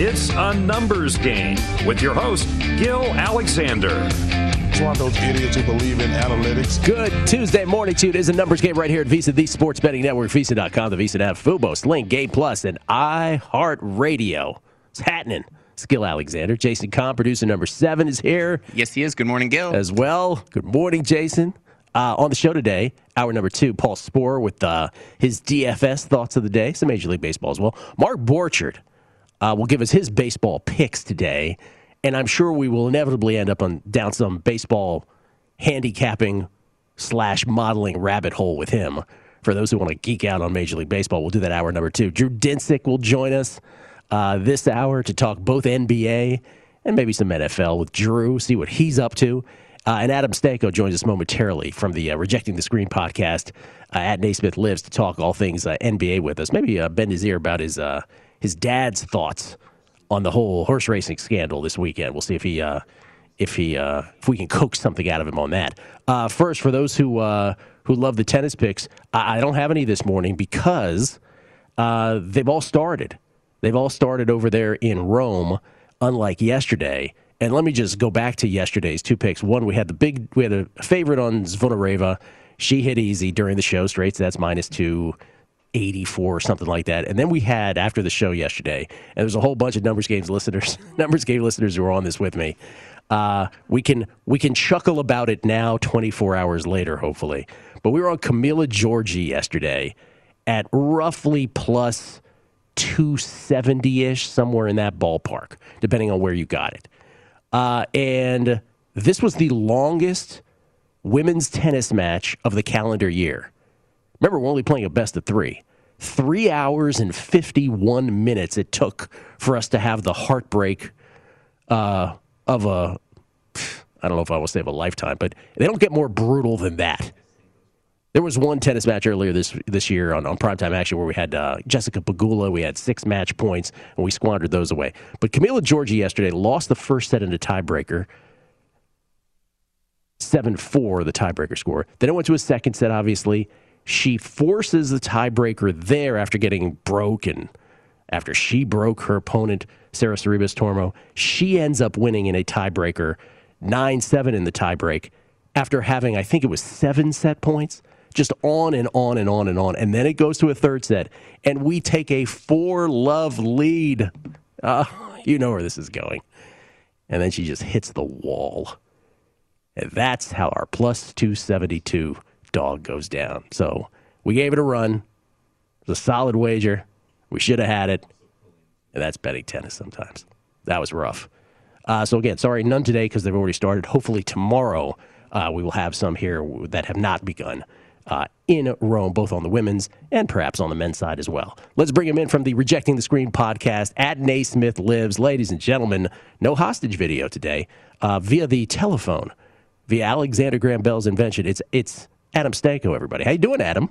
It's a numbers game with your host, Gil Alexander. It's one of those idiots who believe in analytics. Good Tuesday morning to you. It is a numbers game right here at VSiN, the Sports Betting Network, VSiN.com, the VSiN app, Fubo, Sling, Game Plus, and iHeartRadio. It's happening. Skill Alexander. Jason Kahn, producer number seven, is here. Yes, he is. Good morning, Gil. As well. Good morning, Jason. Uh, on the show today, hour number two, Paul Sporer with uh, his DFS thoughts of the day, some Major League Baseball as well. Mark Borchard uh, will give us his baseball picks today, and I'm sure we will inevitably end up on down some baseball handicapping slash modeling rabbit hole with him. For those who want to geek out on Major League Baseball, we'll do that hour number two. Drew Dinsick will join us uh, this hour to talk both NBA and maybe some NFL with Drew, see what he's up to. Uh, and Adam Stanko joins us momentarily from the uh, Rejecting the Screen podcast uh, at Naismith Lives to talk all things uh, NBA with us. Maybe uh, bend his ear about his uh, his dad's thoughts on the whole horse racing scandal this weekend. We'll see if he uh, if he uh, if we can coax something out of him on that. Uh, first, for those who who love the tennis picks, I, I don't have any this morning because they've all started. They've all started over there in Rome, unlike yesterday. And let me just go back to yesterday's two picks. One, we had the big, we had a favorite on Zvonareva. She hit easy during the show straight, so that's minus two. 84 or something like that. And then we had after the show yesterday, and there's a whole bunch of numbers games listeners, numbers game listeners who are on this with me. Uh, we can we can chuckle about it now, 24 hours later, hopefully. But we were on Camila Giorgi yesterday at roughly plus 270 ish, somewhere in that ballpark, depending on where you got it. Uh, and this was the longest women's tennis match of the calendar year. Remember, we're only playing a best of three. Three hours and 51 minutes it took for us to have the heartbreak uh, of a, I don't know if I will say of a lifetime, but they don't get more brutal than that. There was one tennis match earlier this this year on, on primetime action where we had uh, Jessica Pegula. We had six match points, and we squandered those away. But Camila Giorgi yesterday lost the first set in a tiebreaker. 7 4, the tiebreaker score. Then it went to a second set, obviously. She forces the tiebreaker there after getting broken. After she broke her opponent, Sarah Sorribes Tormo, she ends up winning in a tiebreaker, 9 7 in the tiebreak, after having, I think it was seven set points just on and on and on and on. And then it goes to a third set, and we take a four love lead. Uh, you know where this is going. And then she just hits the wall. And that's how our plus 272 dog goes down. So we gave it a run. It was a solid wager. We should have had it. And that's betting tennis sometimes. That was rough. Uh, so again, sorry, none today because they've already started. Hopefully tomorrow uh, we will have some here that have not begun uh, in Rome, both on the women's and perhaps on the men's side as well. Let's bring him in from the Rejecting the Screen podcast at Naismith Lives. Ladies and gentlemen, no hostage video today uh, via the telephone, via Alexander Graham Bell's invention. It's, it's Adam Stanko, everybody. How you doing, Adam?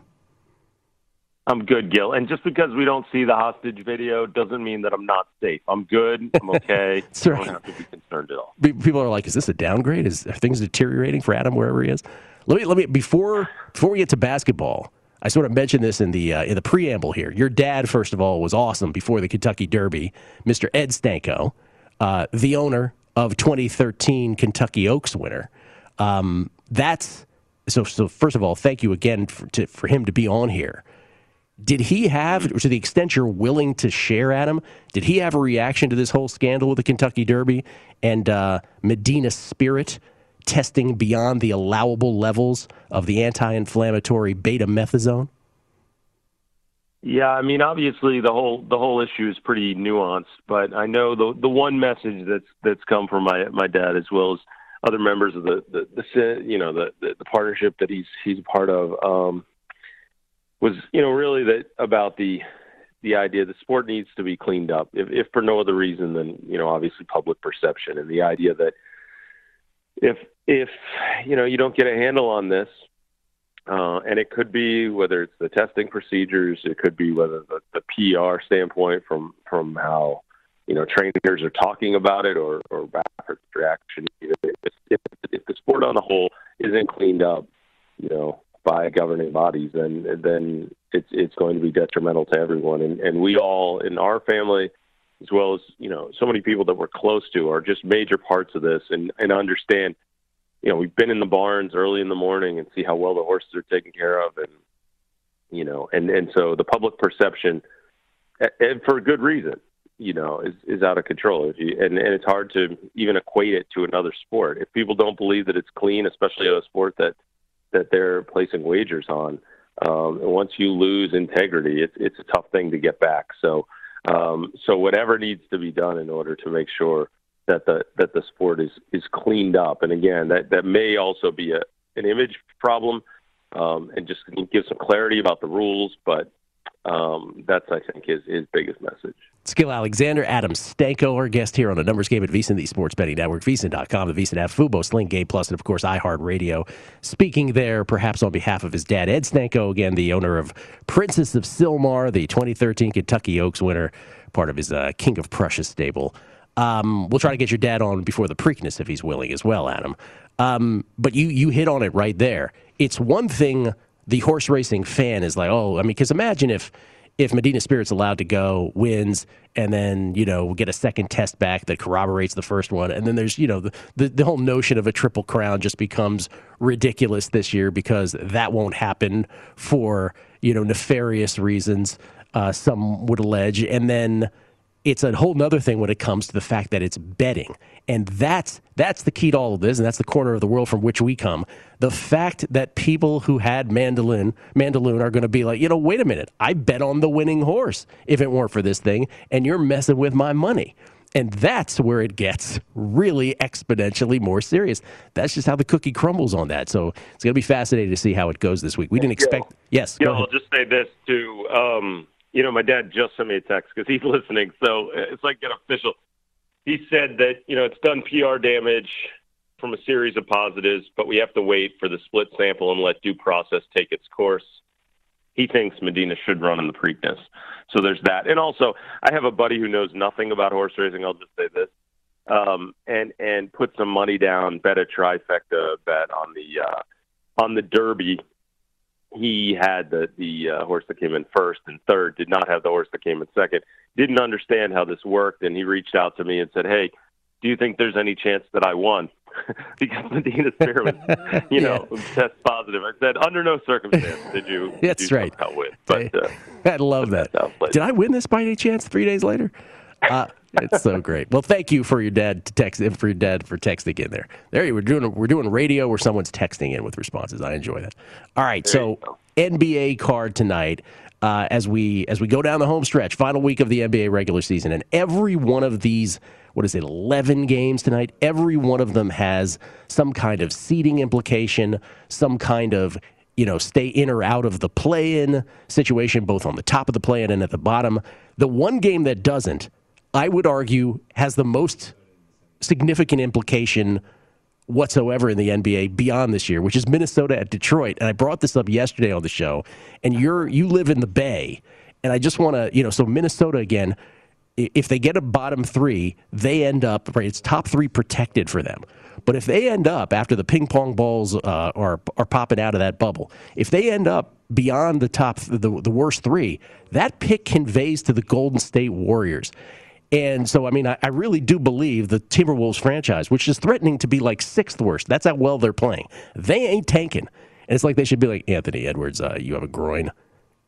I'm good, Gil. And just because we don't see the hostage video doesn't mean that I'm not safe. I'm good. I'm okay. I don't have to be concerned at all. People are like, "Is this a downgrade? Is are things deteriorating for Adam wherever he is?" Let me let me before before we get to basketball. I sort of mentioned this in the uh, in the preamble here. Your dad, first of all, was awesome before the Kentucky Derby, Mr. Ed Stanko, uh, the owner of 2013 Kentucky Oaks winner. Um, that's so. So first of all, thank you again for, to, for him to be on here. Did he have, to the extent you're willing to share, Adam? Did he have a reaction to this whole scandal with the Kentucky Derby and uh, Medina Spirit? testing beyond the allowable levels of the anti-inflammatory betamethasone? Yeah, I mean, obviously the whole the whole issue is pretty nuanced, but I know the the one message that's that's come from my my dad as well as other members of the the, the you know the, the, the partnership that he's he's a part of um, was you know really that about the the idea the sport needs to be cleaned up. If if for no other reason than you know obviously public perception and the idea that if if you know you don't get a handle on this, uh, and it could be whether it's the testing procedures, it could be whether the, the PR standpoint from from how you know trainers are talking about it or or backwards reaction. If, if, if the sport on the whole isn't cleaned up, you know, by governing bodies, then then it's it's going to be detrimental to everyone. And and we all in our family as well as you know so many people that we're close to, are just major parts of this, and and understand. You know, we've been in the barns early in the morning and see how well the horses are taken care of, and you know, and and so the public perception, and for good reason, you know, is is out of control. If you and and it's hard to even equate it to another sport. If people don't believe that it's clean, especially a sport that that they're placing wagers on, um, and once you lose integrity, it's it's a tough thing to get back. So, um, so whatever needs to be done in order to make sure that the that the sport is is cleaned up, and again, that that may also be a an image problem, um, and just give some clarity about the rules. But um, that's I think his his biggest message. Skill Alexander, Adam Stanko, our guest here on a numbers game at VSiN, the Sports Betting Network, VSiN.com, the VSiN app, Fubo, Sling, Game Plus, and of course iHeartRadio. Speaking there, perhaps on behalf of his dad, Ed Stanko, again the owner of Princess of Sylmar, the 2013 Kentucky Oaks winner, part of his uh, King of Prussia stable. Um, we'll try to get your dad on before the Preakness if he's willing as well, Adam. Um, but you you hit on it right there. It's one thing the horse racing fan is like, oh, I mean, because imagine if if Medina Spirit's allowed to go, wins, and then you know get a second test back that corroborates the first one, and then there's you know the, the, the whole notion of a triple crown just becomes ridiculous this year because that won't happen for you know nefarious reasons. Uh, some would allege, and then it's a whole other thing when it comes to the fact that it's betting. And that's that's the key to all of this, and that's the corner of the world from which we come. The fact that people who had Mandolin, Mandaloun are going to be like, you know, wait a minute, I bet on the winning horse if it weren't for this thing, and you're messing with my money. And that's where it gets really exponentially more serious. That's just how the cookie crumbles on that. So it's going to be fascinating to see how it goes this week. We didn't expect. Yes. Yeah, I'll just say this too. Um, you know, my dad just sent me a text because he's listening, so it's like an official. He said that you know it's done PR damage from a series of positives, but we have to wait for the split sample and let due process take its course. He thinks Medina should run in the Preakness. So there's that. And also, I have a buddy who knows nothing about horse racing. I'll just say this, um, and and put some money down, bet a trifecta bet on the uh, on the Derby he had the the uh, horse that came in first and third, did not have the horse that came in second, didn't understand how this worked, and he reached out to me and said, "Hey, do you think there's any chance that I won?" because Medina Spirit was, you know, yeah. test positive. I said, under no circumstance did you. That's did you right. Win. But uh, I love that. Did I win this by any chance? Three days later. Uh, it's so great. Well, thank you for your dad to text for your dad for texting in there. There you we're doing we're doing radio where someone's texting in with responses. I enjoy that. All right, there so NBA card tonight. Uh, as we as we go down the home stretch, final week of the NBA regular season, and every one of these, what is it, eleven games tonight? Every one of them has some kind of seeding implication, some kind of you know stay in or out of the play-in situation, both on the top of the play-in and at the bottom. The one game that doesn't I would argue, has the most significant implication whatsoever in the NBA beyond this year, which is Minnesota at Detroit. And I brought this up yesterday on the show. And you're you live in the Bay, and I just want to you know so Minnesota again. If they get a bottom three, they end up right. It's top three protected for them. But if they end up after the ping pong balls uh, are are popping out of that bubble, if they end up beyond the top the the worst three, that pick conveys to the Golden State Warriors. And so, I mean, I, I, really do believe the Timberwolves franchise, which is threatening to be like sixth worst, that's how well they're playing. They ain't tanking. And it's like they should be like, Anthony Edwards, uh, you have a groin.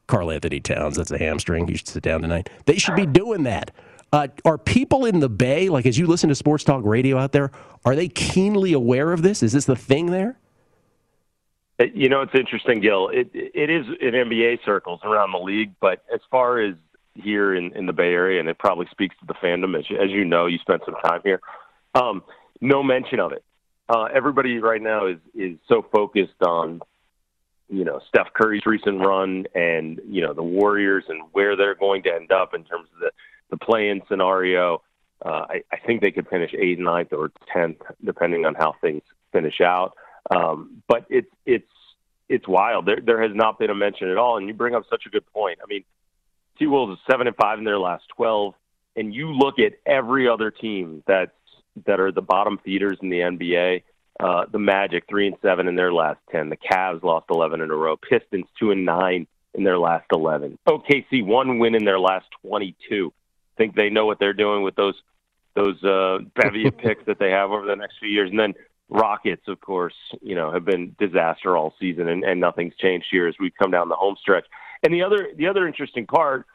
Karl-Anthony Towns, that's a hamstring. You should sit down tonight. They should be doing that. Uh, are people in the Bay, like as you listen to sports talk radio out there, are they keenly aware of this? Is this the thing there? Uh, you know, it's interesting, Gil. It, it is in NBA circles around the league, but as far as here in, in the Bay Area, and it probably speaks to the fandom. As, as you know, you spent some time here. Um, no mention of it. Uh, everybody right now is is so focused on you know Steph Curry's recent run and you know the Warriors and where they're going to end up in terms of the the play-in scenario. Uh, I, I think they could finish eighth, ninth, or tenth, depending on how things finish out. Um, but it's it's it's wild. There there has not been a mention at all. And you bring up such a good point. I mean, T Wolves is seven and five in their last twelve, and you look at every other team that's that are the bottom feeders in the NBA. Uh, the Magic three and seven in their last ten. The Cavs lost eleven in a row. Pistons two and nine in their last eleven. OKC one win in their last twenty two. think they know what they're doing with those those uh, bevy of picks that they have over the next few years. And then Rockets, of course, you know, have been disaster all season, and, and nothing's changed here as we come down the home stretch. And the other the other interesting part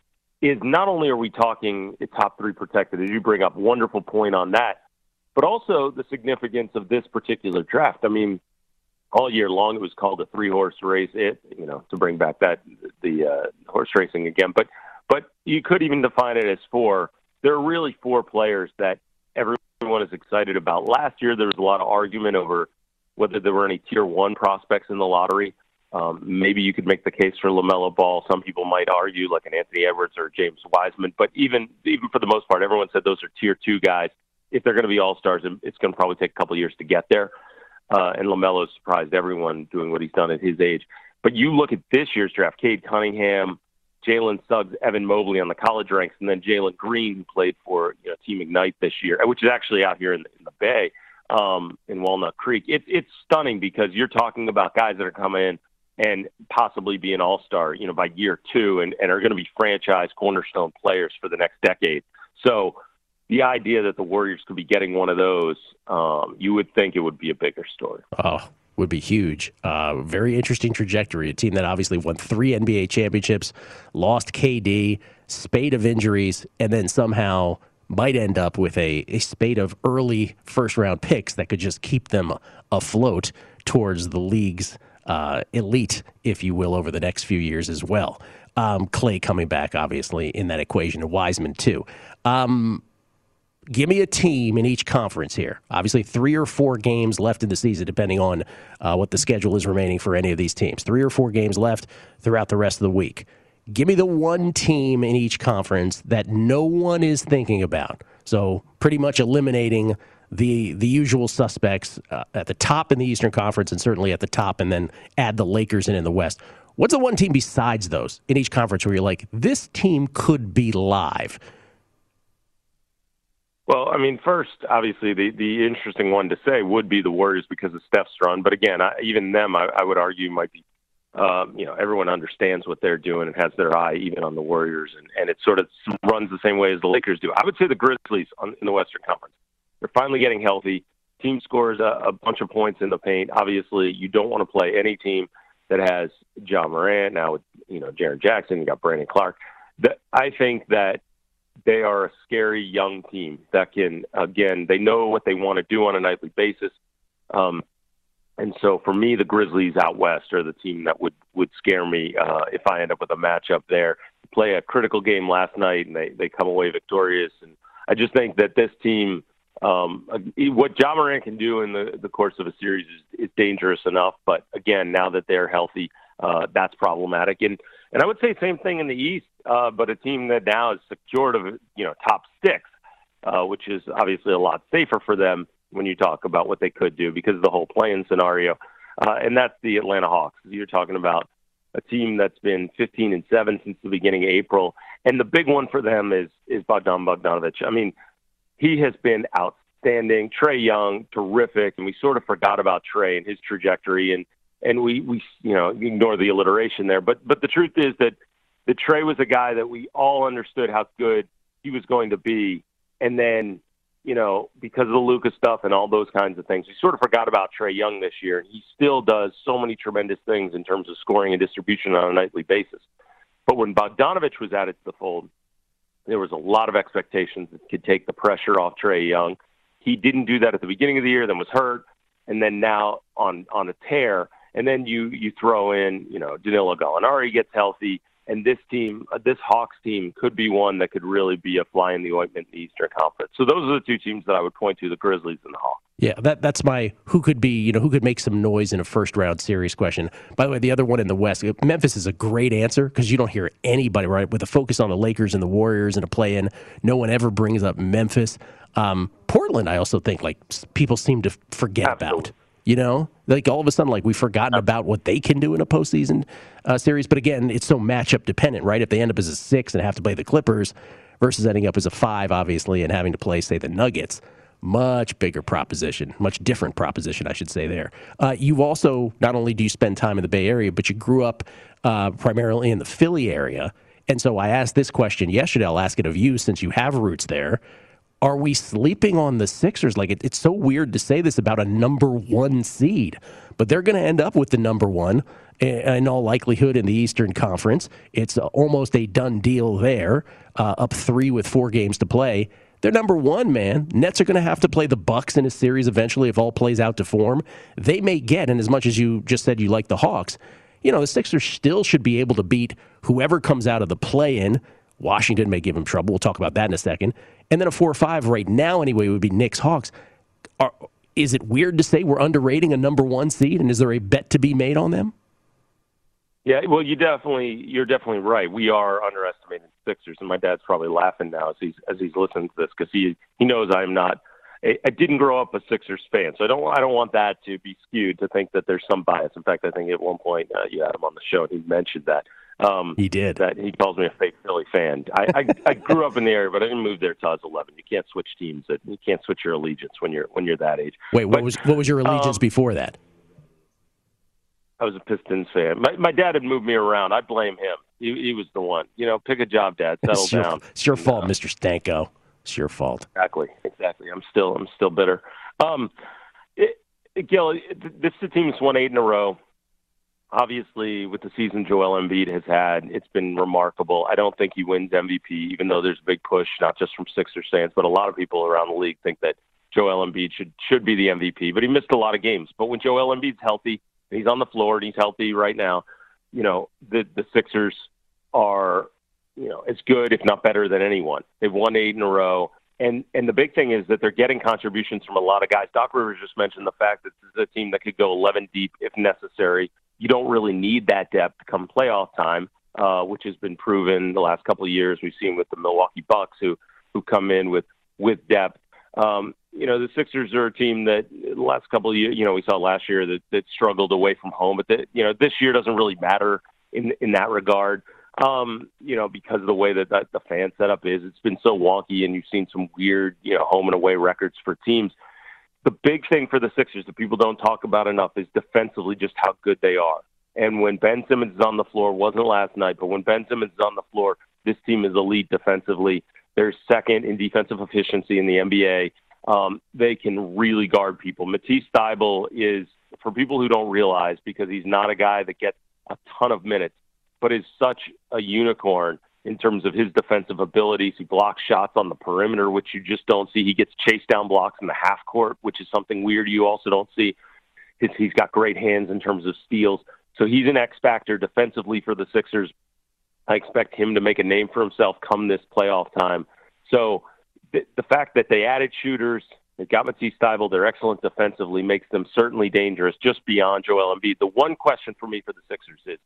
is not only are we talking top three protected, as you bring up, wonderful point on that, but also the significance of this particular draft. I mean, all year long it was called a three horse race. It you know to bring back that the uh, horse racing again, but but you could even define it as four. There are really four players that everyone is excited about. Last year there was a lot of argument over whether there were any tier one prospects in the lottery. Um, maybe you could make the case for LaMelo Ball. Some people might argue, like an Anthony Edwards or James Wiseman. But even even for the most part, everyone said those are tier two guys. If they're going to be all stars, it's going to probably take a couple years to get there. Uh, and LaMelo surprised everyone doing what he's done at his age. But you look at this year's draft: Cade Cunningham, Jalen Suggs, Evan Mobley on the college ranks, and then Jalen Green, who played for you know, Team Ignite this year, which is actually out here in the, in the Bay um, in Walnut Creek. It's it's stunning because you're talking about guys that are coming in and possibly be an all star, you know, by year two and, and are going to be franchise cornerstone players for the next decade. So the idea that the Warriors could be getting one of those, um, you would think it would be a bigger story. Oh, would be huge. Uh, very interesting trajectory. A team that obviously won three NBA championships, lost KD, spate of injuries, and then somehow might end up with a, a spate of early first round picks that could just keep them afloat towards the league's uh, elite, if you will, over the next few years as well. Um, Klay coming back, obviously, in that equation, and Wiseman too. Um, give me a team in each conference here. Obviously, three or four games left in the season, depending on uh, what the schedule is remaining for any of these teams. Three or four games left throughout the rest of the week. Give me the one team in each conference that no one is thinking about. So, pretty much eliminating the the usual suspects uh, at the top in the Eastern Conference and certainly at the top, and then add the Lakers in in the West. What's the one team besides those in each conference where you're like, this team could be live? Well, I mean, first, obviously, the the interesting one to say would be the Warriors because of Steph's run. But again, I, even them, I, I would argue, might be, um, you know, everyone understands what they're doing and has their eye even on the Warriors, and, and it sort of runs the same way as the Lakers do. I would say the Grizzlies on, in the Western Conference. They're finally getting healthy. Team scores a, a bunch of points in the paint. Obviously, you don't want to play any team that has Ja Morant now with you know Jaren Jackson. You got Brandon Clarke. That I think that they are a scary young team that can again they know what they want to do on a nightly basis. Um, and so for me, the Grizzlies out west are the team that would would scare me uh, if I end up with a matchup there. Play a critical game last night and they they come away victorious. And I just think that this team um, what Ja Morant can do in the, the course of a series is, is dangerous enough. But again, now that they're healthy, uh, that's problematic. And and I would say same thing in the East, uh, but a team that now is secured of you know top six, uh, which is obviously a lot safer for them when you talk about what they could do because of the whole playing scenario. Uh, and that's the Atlanta Hawks. You're talking about a team that's been 15 and seven since the beginning of April, and the big one for them is is Bogdan Bogdanovich. I mean he has been outstanding. Trae Young, terrific, and we sort of forgot about Trae and his trajectory, and and we we you know ignore the alliteration there. But but the truth is that that Trae was a guy that we all understood how good he was going to be, and then you know because of the Luka stuff and all those kinds of things, we sort of forgot about Trae Young this year, and he still does so many tremendous things in terms of scoring and distribution on a nightly basis. But when Bogdanovich was added to the fold, there was a lot of expectations that could take the pressure off Trae Young. He didn't do that at the beginning of the year, then was hurt, and then now on on a tear. And then you you throw in, you know, Danilo Gallinari gets healthy, and this team, uh, this Hawks team, could be one that could really be a fly in the ointment in the Eastern Conference. So those are the two teams that I would point to: the Grizzlies and the Hawks. Yeah, that that's my who could be, you know, who could make some noise in a first round series question. By the way, the other one in the West, Memphis is a great answer because you don't hear anybody right with a focus on the Lakers and the Warriors and a play in. No one ever brings up Memphis. Um, Portland, I also think like people seem to forget Absolutely. about. You know, like all of a sudden, like we've forgotten about what they can do in a postseason uh, series. But again, it's so matchup dependent, right? If they end up as a six and have to play the Clippers versus ending up as a five, obviously, and having to play, say, the Nuggets much bigger proposition, much different proposition, I should say. There, uh, you also not only do you spend time in the Bay Area, but you grew up uh, primarily in the Philly area, And so I asked this question yesterday. I'll ask it of you since you have roots there. Are we sleeping on the Sixers? Like, it, it's so weird to say this about a number one seed, but they're going to end up with the number one in all likelihood in the Eastern Conference. It's almost a done deal there, uh, up three with four games to play. They're number one, man. Nets are going to have to play the Bucks in a series eventually if all plays out to form. They may get, and as much as you just said you like the Hawks, you know the Sixers still should be able to beat whoever comes out of the play-in. Washington may give them trouble. We'll talk about that in a second. And then a four or five right now anyway would be Knicks Hawks. Are, is it weird to say we're underrating a number one seed, and is there a bet to be made on them? Yeah, well, you definitely you're definitely right. We are underestimating Sixers, and my dad's probably laughing now as he's as he's listening to this because he he knows I'm not. I didn't grow up a Sixers fan, so I don't I don't want that to be skewed to think that there's some bias. In fact, I think at one point uh, you had him on the show and he mentioned that. Um, he did that. He calls me a fake Philly fan. I, I I grew up in the area, but I didn't move there till I was 11. You can't switch teams. You can't switch your allegiance when you're when you're that age. Wait, what but, was what was your allegiance um, before that? I was a Pistons fan. My my dad had moved me around. I blame him. He, he was the one. You know, pick a job, Dad. Settle it's your, down. It's your fault, Mr. Stanko. It's your fault. Exactly. Exactly. I'm still I'm still bitter. Um, it, Gil, this is a team that's won eight in a row. Obviously, with the season Joel Embiid has had, it's been remarkable. I don't think he wins MVP, even though there's a big push, not just from Sixers fans, but a lot of people around the league think that Joel Embiid should should be the MVP. But he missed a lot of games. But when Joel Embiid's healthy, and he's on the floor and he's healthy right now. You know, the the Sixers are, you know, as good if not better than anyone. They've won eight in a row. And and the big thing is that they're getting contributions from a lot of guys. Doc Rivers just mentioned the fact that this is a team that could go 11 deep if necessary. You don't really need that depth come playoff time, uh, which has been proven the last couple of years. We've seen with the Milwaukee Bucks who who come in with with depth. Um, you know, the Sixers are a team that last couple of years, you know, we saw last year that, that struggled away from home, but that, you know, this year doesn't really matter in in that regard. Um, you know, because of the way that, that the fan setup is, it's been so wonky, and you've seen some weird, you know, home and away records for teams. The big thing for the Sixers that people don't talk about enough is defensively just how good they are. And when Ben Simmons is on the floor, wasn't last night, but when Ben Simmons is on the floor, this team is elite defensively. They're second in defensive efficiency in the NBA um, they can really guard people. Matisse Thybulle is, for people who don't realize, because he's not a guy that gets a ton of minutes, but is such a unicorn in terms of his defensive abilities. He blocks shots on the perimeter, which you just don't see. He gets chased down blocks in the half court, which is something weird you also don't see. He's got great hands in terms of steals. So he's an X factor defensively for the Sixers. I expect him to make a name for himself come this playoff time. So the, the fact that they added shooters, they got Matisse Thybulle, they're excellent defensively, makes them certainly dangerous just beyond Joel Embiid. The one question for me for the Sixers is,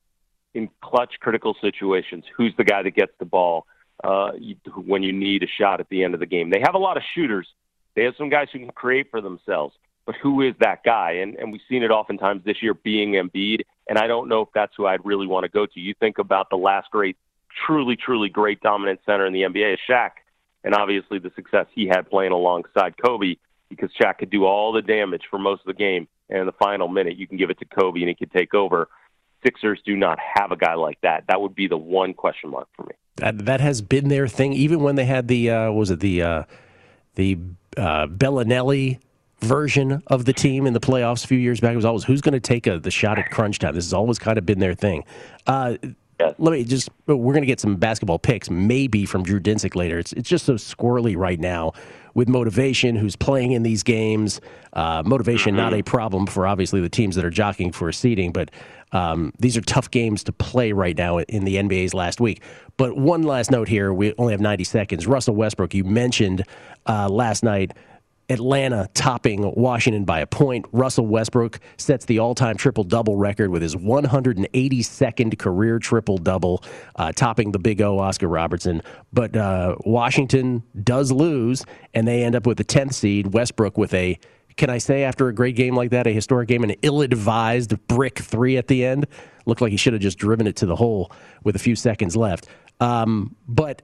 in clutch, critical situations, who's the guy that gets the ball uh, when you need a shot at the end of the game? They have a lot of shooters. They have some guys who can create for themselves, but who is that guy? And, and we've seen it oftentimes this year being Embiid, and I don't know if that's who I'd really want to go to. You think about the last great, truly, truly great dominant center in the NBA, Shaq and obviously the success he had playing alongside Kobe because Shaq could do all the damage for most of the game, and in the final minute you can give it to Kobe and he could take over. Sixers do not have a guy like that. That would be the one question mark for me. That that has been their thing, even when they had the uh, was it the uh, the uh, Belinelli version of the team in the playoffs a few years back. It was always who's going to take a, the shot at crunch time. This has always kind of been their thing. Uh, Yes. Let me just, we're going to get some basketball picks, maybe from Drew Dinsick later. It's, it's just so squirrely right now with motivation, who's playing in these games. Uh, motivation, mm-hmm. not a problem for obviously the teams that are jockeying for a seeding, but um, these are tough games to play right now in the NBA's last week. But one last note here we only have 90 seconds. Russell Westbrook, you mentioned uh, last night Atlanta topping Washington by a point. Russell Westbrook sets the all time triple double record with his 182nd career triple double, uh, topping the big O, Oscar Robertson. But uh, Washington does lose, and they end up with the 10th seed. Westbrook with a, can I say, after a great game like that, a historic game, an ill advised brick three at the end? Looked like he should have just driven it to the hole with a few seconds left. Um, but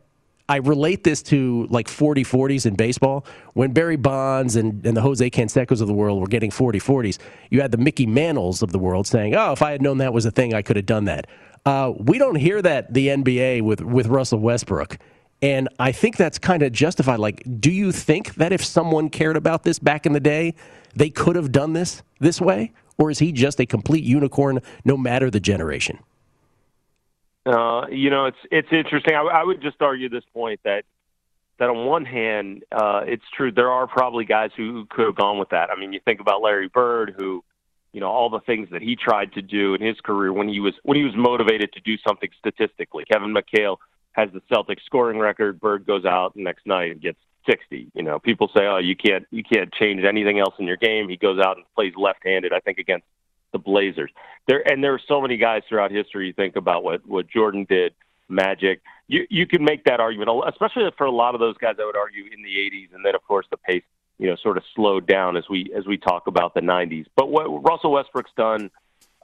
I relate this to like 40 40s in baseball. When Barry Bonds and, and the Jose Cansecos of the world were getting 40 40s, you had the Mickey Mantles of the world saying, oh, if I had known that was a thing, I could have done that. Uh, we don't hear that the NBA with with Russell Westbrook. And I think that's kind of justified. Like, do you think that if someone cared about this back in the day, they could have done this this way? Or is he just a complete unicorn no matter the generation? Uh, you know, it's it's interesting. I, I would just argue this point that that on one hand, uh, it's true there are probably guys who could have gone with that. I mean, you think about Larry Bird, who, you know, all the things that he tried to do in his career when he was when he was motivated to do something statistically. Kevin McHale has the Celtics scoring record. Bird goes out next night and gets 60. You know, people say, "Oh, you can't you can't change anything else in your game." He goes out and plays left-handed. I think against the Blazers. There and there are so many guys throughout history. You think about what what Jordan did, Magic. You you can make that argument, especially for a lot of those guys. I would argue in the '80s, and then of course the pace, you know, sort of slowed down as we as we talk about the '90s. But what Russell Westbrook's done.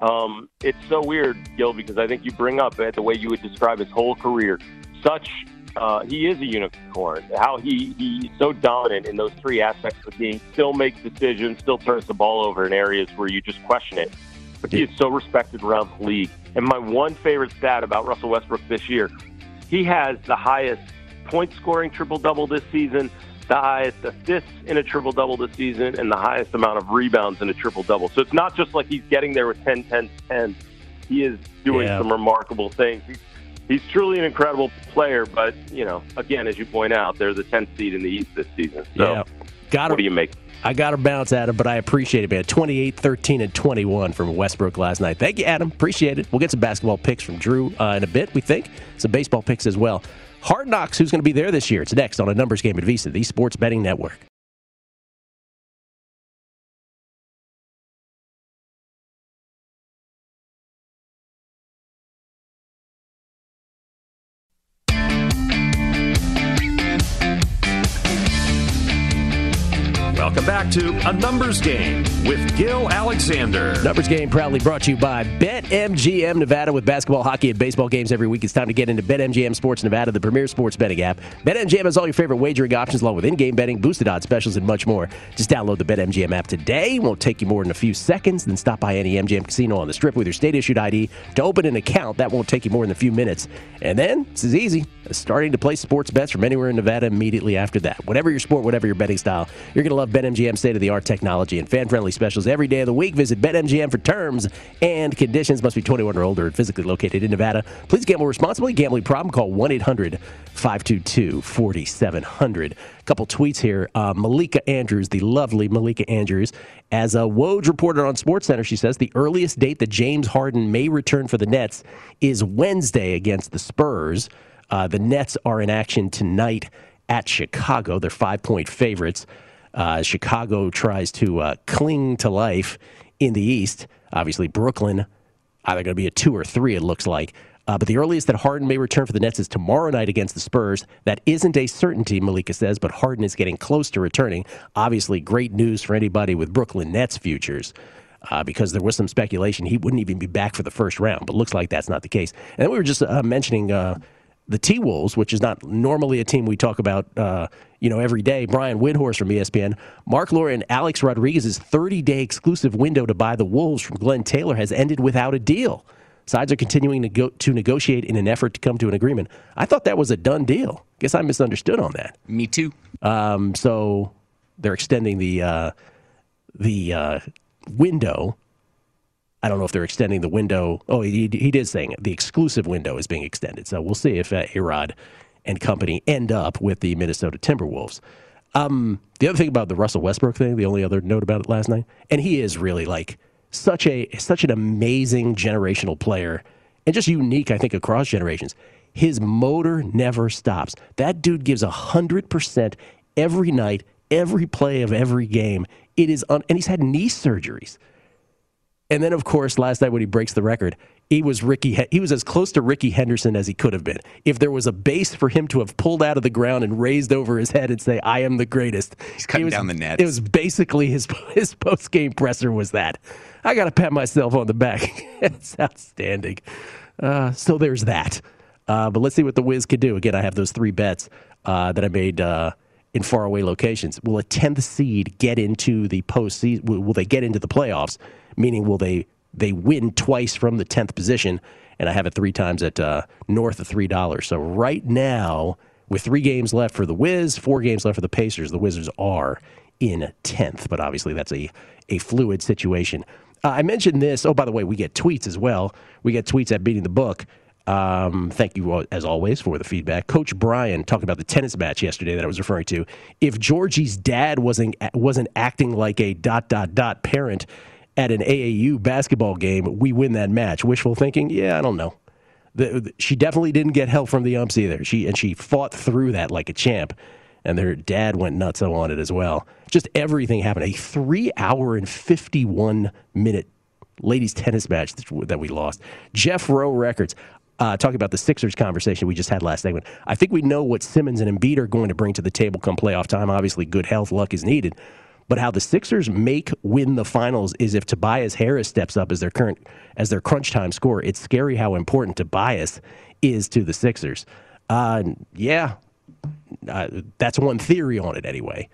Um, it's so weird, Gil, because I think you bring up the way you would describe his whole career. Such uh, he is a unicorn. How he he's so dominant in those three aspects of the game, still makes decisions, still turns the ball over in areas where you just question it. But he is so respected around the league. And my one favorite stat about Russell Westbrook this year, he has the highest point scoring triple double this season, the highest assists in a triple double this season, and the highest amount of rebounds in a triple double. So it's not just like he's getting there with 10, 10, 10. He is doing yeah. some remarkable things. He's he's truly an incredible player. But you know, again, as you point out, they're the 10th seed in the East this season. So, yeah. got what do you make? I got to bounce at him, but I appreciate it, man. 28, 13, and 21 from Westbrook last night. Thank you, Adam. Appreciate it. We'll get some basketball picks from Drew uh, in a bit, we think. Some baseball picks as well. Hard Knocks, who's going to be there this year? It's next on a numbers game at VSiN, the Sports Betting Network. A Numbers Game with Gil Alexander. Numbers Game proudly brought to you by BetMGM Nevada with basketball, hockey, and baseball games every week. It's time to get into BetMGM Sports Nevada, the premier sports betting app. BetMGM has all your favorite wagering options along with in-game betting, boosted odds specials, and much more. Just download the BetMGM app today. It won't take you more than a few seconds. Then stop by any MGM casino on the strip with your state-issued ID to open an account. That won't take you more than a few minutes. And then, this is easy, starting to play sports bets from anywhere in Nevada immediately after that. Whatever your sport, whatever your betting style, you're going to love BetMGM state of the art technology and fan friendly specials every day of the week. Visit BetMGM for terms and conditions. Must be 21 or older and physically located in Nevada. Please gamble responsibly. Gambling problem? Call 1 800 522 4700. A couple tweets here. Uh, Malika Andrews, the lovely Malika Andrews, as a Woj reported on SportsCenter, she says the earliest date that James Harden may return for the Nets is Wednesday against the Spurs. Uh, the Nets are in action tonight at Chicago. They're five point favorites. Uh, Chicago tries to uh, cling to life in the East. Obviously, Brooklyn either going to be a two or three, it looks like. Uh, but the earliest that Harden may return for the Nets is tomorrow night against the Spurs. That isn't a certainty, Malika says, but Harden is getting close to returning. Obviously, great news for anybody with Brooklyn Nets futures. Uh, because there was some speculation he wouldn't even be back for the first round, but looks like that's not the case. And we were just uh, mentioning uh, the T Wolves, which is not normally a team we talk about, uh, you know, every day. Brian Windhorst from ESPN, Mark Lore and Alex Rodriguez's 30-day exclusive window to buy the Wolves from Glenn Taylor has ended without a deal. Sides are continuing to, go, to negotiate in an effort to come to an agreement. I thought that was a done deal. Guess I misunderstood on that. Me too. Um, so they're extending the uh, the uh, window I don't know if they're extending the window. Oh, he, he did saying. The exclusive window is being extended. So we'll see if uh, Arod and company end up with the Minnesota Timberwolves. Um, the other thing about the Russell Westbrook thing, the only other note about it last night, and he is really like such a such an amazing generational player and just unique, I think, across generations. His motor never stops. That dude gives hundred percent every night, every play of every game. It is, un- and he's had knee surgeries. And then, of course, last night when he breaks the record, he was Rickey. He was as close to Rickey Henderson as he could have been. If there was a base for him to have pulled out of the ground and raised over his head and say, "I am the greatest," he's cutting was, down the net. It was basically his his post game presser was that. I got to pat myself on the back. it's outstanding. Uh, so there's that. Uh, but let's see what the Wiz could do. Again, I have those three bets uh, that I made uh, in faraway locations. Will a tenth seed get into the postseason? Will they get into the playoffs? Meaning, will they they win twice from the 10th position, and I have it three times at uh, north of $3. So right now, with three games left for the Wiz, four games left for the Pacers, the Wizards are in 10th, but obviously that's a, a fluid situation. Uh, I mentioned this. Oh, by the way, we get tweets as well. We get tweets at Beating the Book. Um, thank you, as always, for the feedback. Coach Brian talking about the tennis match yesterday that I was referring to. If Giorgi's dad wasn't wasn't acting like a dot dot dot parent at an AAU basketball game, we win that match. Wishful thinking? Yeah, I don't know. The, the, she definitely didn't get help from the umps either. She and she fought through that like a champ. And their dad went nuts on it as well. Just everything happened. A three hour and 51 minute ladies tennis match that we lost. Jeff Rowe Records. Uh, talking about the Sixers conversation we just had last segment. I think we know what Simmons and Embiid are going to bring to the table come playoff time. Obviously, good health, luck is needed. But how the Sixers make win the finals is if Tobias Harris steps up as their current as their crunch time scorer. It's scary how important Tobias is to the Sixers. Uh, yeah, uh, that's one theory on it anyway.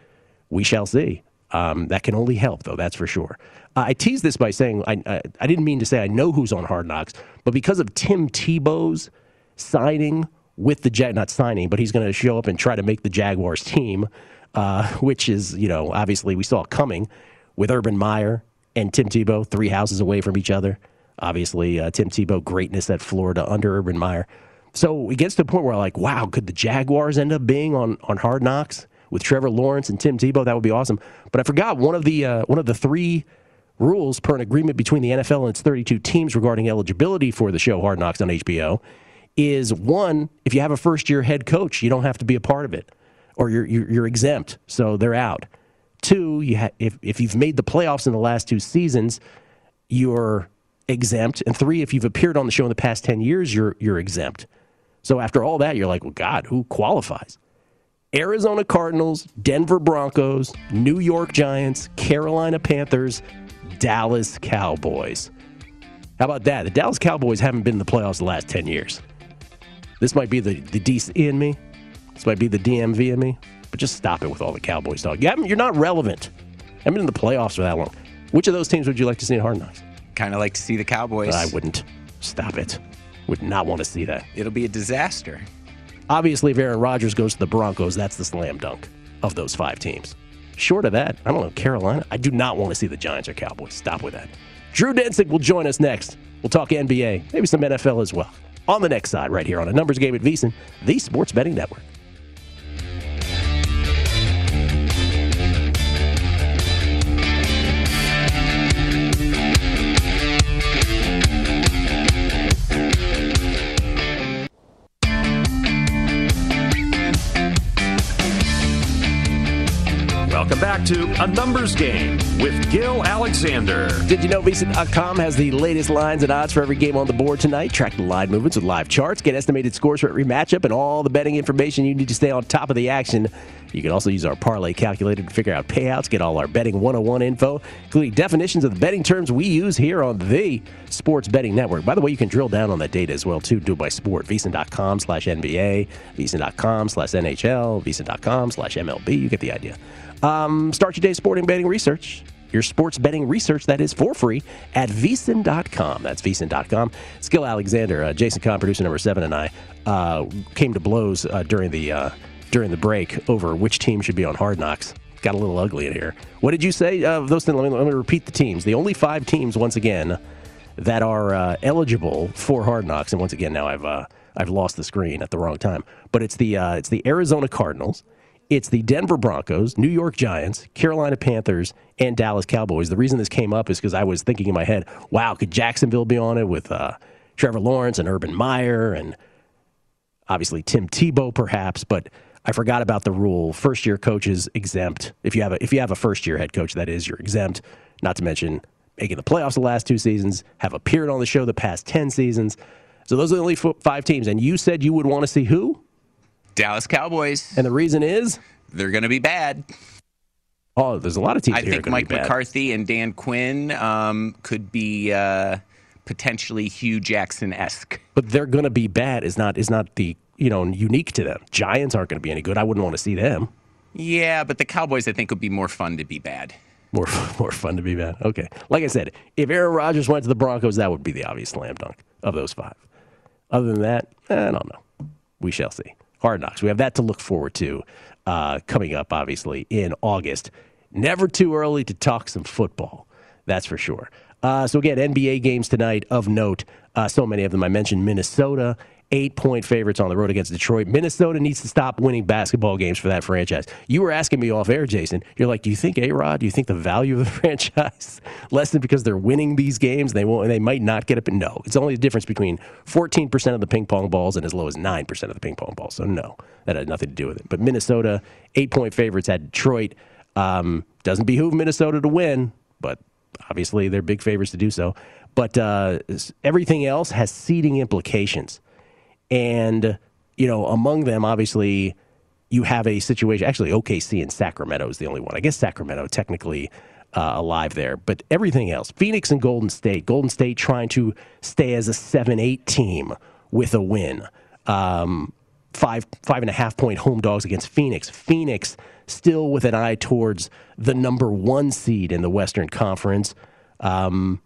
We shall see. Um, that can only help, though. That's for sure. I teased this by saying I, I, I didn't mean to say I know who's on Hard Knocks, but because of Tim Tebow's signing with the Jag, not signing, but he's going to show up and try to make the Jaguars team, uh, which is you know obviously we saw coming with Urban Meyer and Tim Tebow, three houses away from each other. Obviously, uh, Tim Tebow greatness at Florida under Urban Meyer. So it gets to the point where like, wow, could the Jaguars end up being on on Hard Knocks with Trevor Lawrence and Tim Tebow? That would be awesome. But I forgot one of the uh, one of the three rules per an agreement between the NFL and its 32 teams regarding eligibility for the show Hard Knocks on HBO is one, if you have a first year head coach, you don't have to be a part of it or you're, you're, exempt, so they're out. Two, you ha- if, if you've made the playoffs in the last two seasons, you're exempt. And three, if you've appeared on the show in the past 10 years, you're, you're exempt. So after all that, you're like, well, God, who qualifies? Arizona Cardinals, Denver Broncos, New York Giants, Carolina Panthers, Dallas Cowboys. How about that? The Dallas Cowboys haven't been in the playoffs the last 10 years. This might be the, the DC in me. This might be the DMV in me. But just stop it with all the Cowboys talk. You you're not relevant. I haven't been in the playoffs for that long. Which of those teams would you like to see in Hard Knocks? Kind of like to see the Cowboys. I wouldn't. Stop it. Would not want to see that. It'll be a disaster. Obviously, if Aaron Rodgers goes to the Broncos, that's the slam dunk of those five teams. Short of that, I don't know, Carolina. I do not want to see the Giants or Cowboys. Stop with that. Drew Dinsick will join us next. We'll talk NBA, maybe some NFL as well. On the next side, right here on a numbers game at VSiN, the Sports Betting Network. Back to A Numbers Game with Gil Alexander. Did you know VSiN.com has the latest lines and odds for every game on the board tonight? Track the line movements with live charts, get estimated scores for every matchup, and all the betting information you need to stay on top of the action. You can also use our parlay calculator to figure out payouts, get all our betting 101 info, including definitions of the betting terms we use here on the Sports Betting Network. By the way, you can drill down on that data as well, too. Do it by sport. VSiN.com slash NBA, VSiN.com slash NHL, VSiN.com slash MLB. You get the idea. Um, start your day sporting betting research. Your sports betting research that is for free at VSiN.com. That's VSiN.com. Skill Alexander, uh, Jason Kahn, producer number seven, and I uh, came to blows uh, during the uh, during the break over which team should be on Hard Knocks. Got a little ugly in here. What did you say? Uh, those things, let me, let me repeat the teams. The only five teams, once again, that are uh, eligible for Hard Knocks. And once again, now I've I've lost the screen at the wrong time. But it's the it's the Arizona Cardinals. It's the Denver Broncos, New York Giants, Carolina Panthers, and Dallas Cowboys. The reason this came up is because I was thinking in my head, wow, could Jacksonville be on it with uh, Trevor Lawrence and Urban Meyer and obviously Tim Tebow, perhaps? But I forgot about the rule: first year coaches exempt. If you have a if you have a first year head coach, that is, you're exempt. Not to mention making the playoffs the last two seasons, have appeared on the show the past ten seasons. So those are the only five teams. And you said you would want to see who? Dallas Cowboys. And the reason is they're going to be bad. Oh, there's a lot of teams. I think Mike McCarthy and Dan Quinn um, could be uh, potentially Hue Jackson esque. But they're going to be bad. Is not is not the you know unique to them. Giants aren't going to be any good. I wouldn't want to see them. Yeah, but the Cowboys I think would be more fun to be bad. More more fun to be bad. Okay. Like I said, if Aaron Rodgers went to the Broncos, that would be the obvious slam dunk of those five. Other than that, I don't know. We shall see. Hard knocks. We have that to look forward to uh, coming up, obviously, in August. Never too early to talk some football. That's for sure. Uh, so, again, NBA games tonight of note. Uh, so many of them. I mentioned Minnesota eight point favorites on the road against Detroit. Minnesota needs to stop winning basketball games for that franchise. You were asking me off air, Jason. You're like, do you think A Rod? Do you think the value of the franchise lessened because they're winning these games? They won't. They might not get up. No, it's only the difference between 14 percent of the ping pong balls and as low as nine percent of the ping pong balls. So no, that had nothing to do with it. But Minnesota eight point favorites at Detroit. Um, doesn't behoove Minnesota to win, but obviously they're big favorites to do so. But uh, everything else has seeding implications. And, you know, among them, obviously, you have a situation. Actually, OKC and Sacramento is the only one. I guess Sacramento technically uh, alive there, but everything else, Phoenix and Golden State. Golden State trying to stay as a seven-eight team with a win. Um, five five and a half point home dogs against Phoenix. Phoenix still with an eye towards the number one seed in the Western Conference. Um,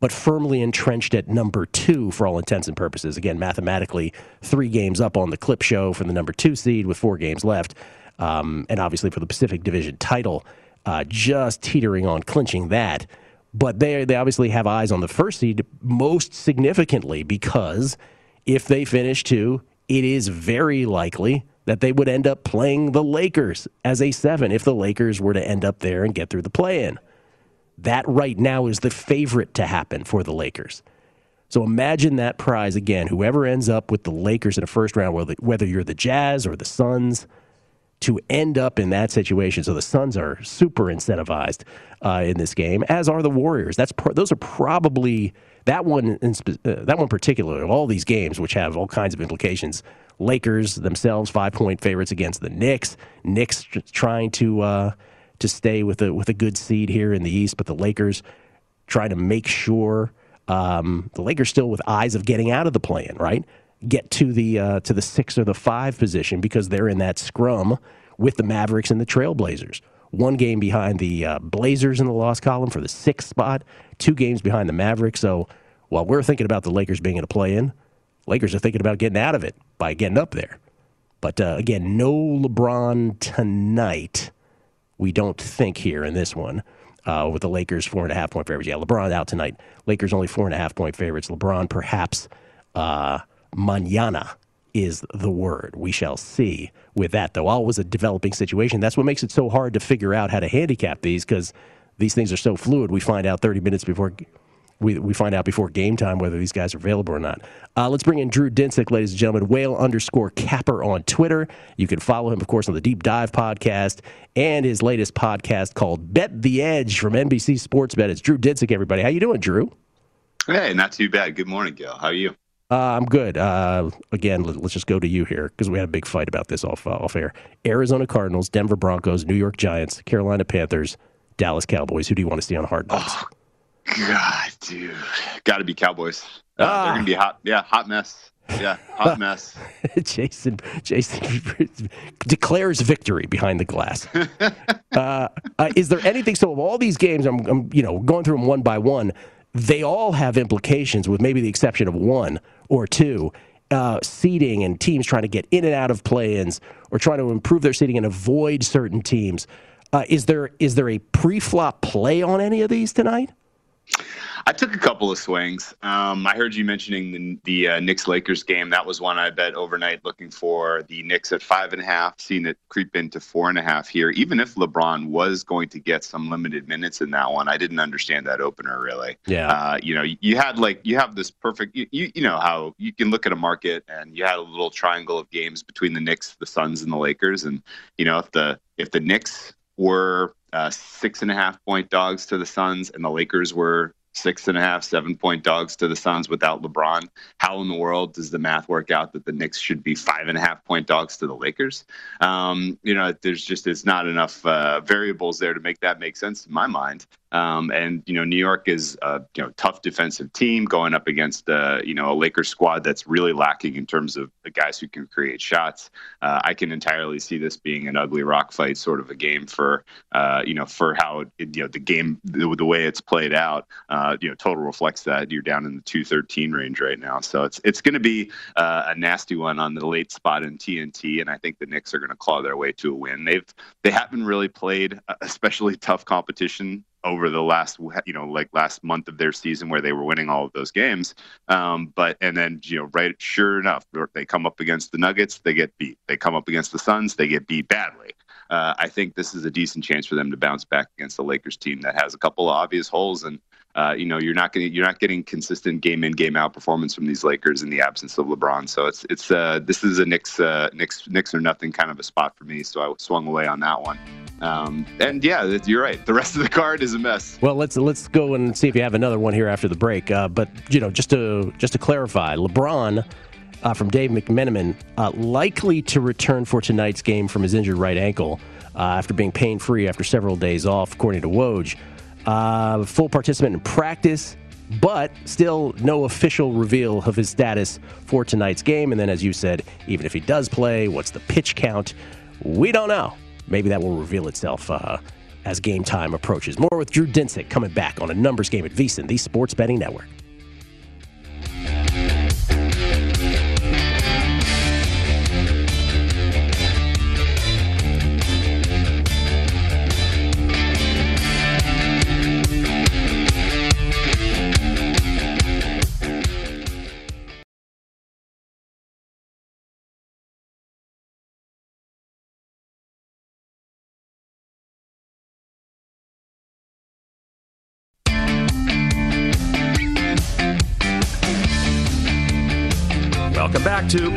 but firmly entrenched at number two for all intents and purposes. Again, mathematically, three games up on the clip show for the number two seed with four games left. Um, and obviously for the Pacific Division title, uh, just teetering on clinching that. But they, they obviously have eyes on the first seed most significantly because if they finish two, it is very likely that they would end up playing the Lakers as a seven if the Lakers were to end up there and get through the play in. That right now is the favorite to happen for the Lakers. So imagine that prize again. Whoever ends up with the Lakers in a first round, whether you're the Jazz or the Suns, to end up in that situation. So the Suns are super incentivized uh, in this game, as are the Warriors. That's those are probably that one in, uh, that one particular of all these games, which have all kinds of implications. Lakers themselves five point favorites against the Knicks. Knicks trying to. Uh, to stay with a with a good seed here in the East, but the Lakers trying to make sure um, the Lakers still with eyes of getting out of the play-in, right? Get to the uh, to the six or the five position because they're in that scrum with the Mavericks and the Trailblazers. One game behind the uh, Blazers in the loss column for the sixth spot. Two games behind the Mavericks. So while we're thinking about the Lakers being in a play-in, Lakers are thinking about getting out of it by getting up there. But uh, again, no LeBron tonight we don't think here in this one. Uh, with the Lakers four and a half point favorites. Yeah, LeBron out tonight. Lakers only four and a half point favorites. LeBron perhaps uh, manana is the word. We shall see with that, though. Always a developing situation. That's what makes it so hard to figure out how to handicap these because these things are so fluid. We find out 30 minutes before we, we find out before game time whether these guys are available or not. Uh, let's bring in Drew Dinsick, ladies and gentlemen. Whale underscore Capper on Twitter. You can follow him, of course, on the Deep Dive podcast and his latest podcast called Bet the Edge from NBC Sports Bet. It's Drew Dinsick, everybody. How you doing, Drew? Hey, not too bad. Good morning, Gil. How are you? Uh, I'm good. Uh, again, let, us just go to you here because we had a big fight about this off uh, off air. Arizona Cardinals, Denver Broncos, New York Giants, Carolina Panthers, Dallas Cowboys. Who do you want to see on Hard Knocks? Oh, God, dude, got to be Cowboys. Uh, ah. They're gonna be hot. Yeah, hot mess. Yeah, hot mess. Jason, Jason declares victory behind the glass. uh, uh, is there anything? So, of all these games, I'm, I'm, you know, going through them one by one. They all have implications, with maybe the exception of one or two. Uh, seeding and teams trying to get in and out of play-ins or trying to improve their seating and avoid certain teams. Uh, is there is there a pre-flop play on any of these tonight? I took a couple of swings. Um, I heard you mentioning the, the uh, Knicks Lakers game. That was one I bet overnight, looking for the Knicks at five and a half, seeing it creep into four and a half here. Even if LeBron was going to get some limited minutes in that one, I didn't understand that opener really. Yeah. Uh, you know, you had like you have this perfect. You, you you know how you can look at a market and you had a little triangle of games between the Knicks, the Suns, and the Lakers, and you know if the if the Knicks were uh, six and a half point dogs to the Suns, and the Lakers were six and a half, seven point dogs to the Suns without LeBron. How in the world does the math work out that the Knicks should be five and a half point dogs to the Lakers? Um, you know, there's just it's not enough uh, variables there to make that make sense in my mind. Um, and you know, New York is a you know tough defensive team going up against uh, you know a Lakers squad that's really lacking in terms of the guys who can create shots. Uh, I can entirely see this being an ugly rock fight sort of a game for uh, you know for how it, you know the game the, the way it's played out. Uh, you know, total reflects that you're down in the 213 range right now. So it's it's going to be uh, a nasty one on the late spot in TNT, and I think the Knicks are going to claw their way to a win. They've they haven't really played especially tough competition over the last you know like last month of their season where they were winning all of those games um, but and then you know right sure enough they come up against the nuggets they get beat they come up against the suns they get beat badly uh, i think this is a decent chance for them to bounce back against the lakers team that has a couple of obvious holes and uh, you know you're not getting you're not getting consistent game in game out performance from these Lakers in the absence of LeBron. So it's it's uh, this is a Knicks uh, Knicks Knicks or nothing kind of a spot for me. So I swung away on that one. Um, and yeah, you're right. The rest of the card is a mess. Well, let's let's go and see if you have another one here after the break. Uh, but you know, just to just to clarify, LeBron. Uh, from Dave McMenamin, uh, likely to return for tonight's game from his injured right ankle after being pain free after several days off, according to Woj. Uh, full participant in practice, but still no official reveal of his status for tonight's game. And then, as you said, even if he does play, what's the pitch count? We don't know. Maybe that will reveal itself uh, as game time approaches. More with Drew Dinsick coming back on a numbers game at VSiN, the Sports Betting Network.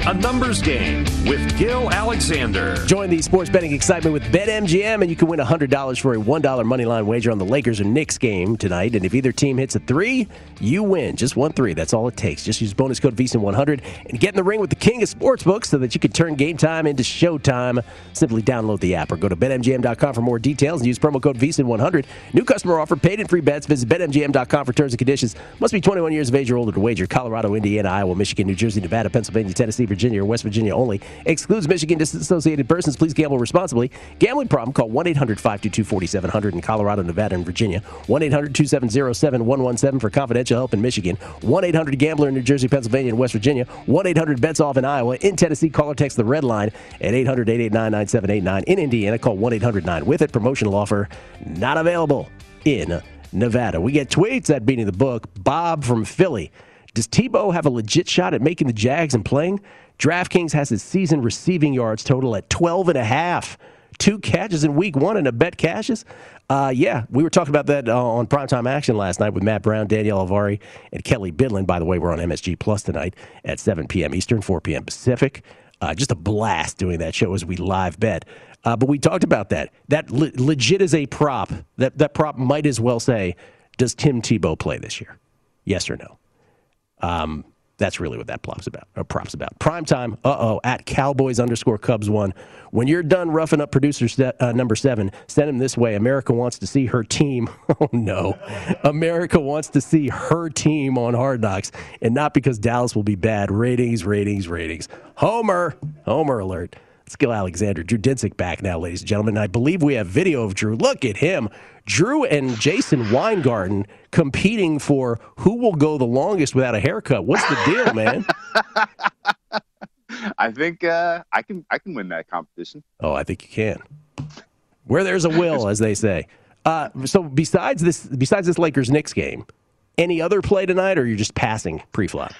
A Numbers Game with Gil Alexander. Join the sports betting excitement with BetMGM, and you can win $100 for a $1 money line wager on the Lakers or Knicks game tonight. And if either team hits a three, you win. Just one three. That's all it takes. Just use bonus code VSiN100 and get in the ring with the king of sportsbooks so that you can turn game time into showtime. Simply download the app or go to BetMGM.com for more details and use promo code VSiN100. New customer offer, paid in free bets. Visit BetMGM.com for terms and conditions. Must be 21 years of age or older to wager. Colorado, Indiana, Iowa, Michigan, New Jersey, Nevada, Pennsylvania. Pennsylvania, Tennessee, Virginia, or West Virginia only. Excludes Michigan disassociated persons. Please gamble responsibly. Gambling problem? Call 1 800 522 4700 in Colorado, Nevada, and Virginia. 1 800 270 7117 for confidential help in Michigan. 1 800 Gambler in New Jersey, Pennsylvania, and West Virginia. 1 800 Bets Off in Iowa. In Tennessee, call or text the red line at 800 889 9789. In Indiana, call 1 800 9 with it. Promotional offer not available in Nevada. We get tweets at Beating the Book. Bob from Philly. Does Tebow have a legit shot at making the Jags and playing? DraftKings has his season receiving yards total at 12 and a half. Two catches in week one and a bet cashes. Uh, yeah, we were talking about that uh, on primetime action last night with Matt Brown, Danielle Alvari, and Kelly Bidlin. By the way, we're on MSG Plus tonight at 7 p.m. Eastern, 4 p.m. Pacific. Uh, just a blast doing that show as we live bet. Uh, but we talked about that. That le- legit is a prop. That that prop might as well say, does Tim Tebow play this year? Yes or no? Um, that's really what that prop's about. Or props about. Prime time. Uh oh. At Cowboys underscore Cubs one. When you're done roughing up producer uh, number seven, send him this way. America wants to see her team. Oh no, America wants to see her team on Hard Knocks, and not because Dallas will be bad. Ratings, ratings, ratings. Homer, Homer alert. Gil Alexander, Drew Dinsick back now, ladies and gentlemen. I believe we have video of Drew. Look at him. Drew and Jason Weingarten competing for who will go the longest without a haircut. What's the deal, man? I think uh, I can I can win that competition. Oh, I think you can. Where there's a will, as they say. Uh, so besides this, besides this Lakers Knicks game, any other play tonight, or you're just passing pre-flop?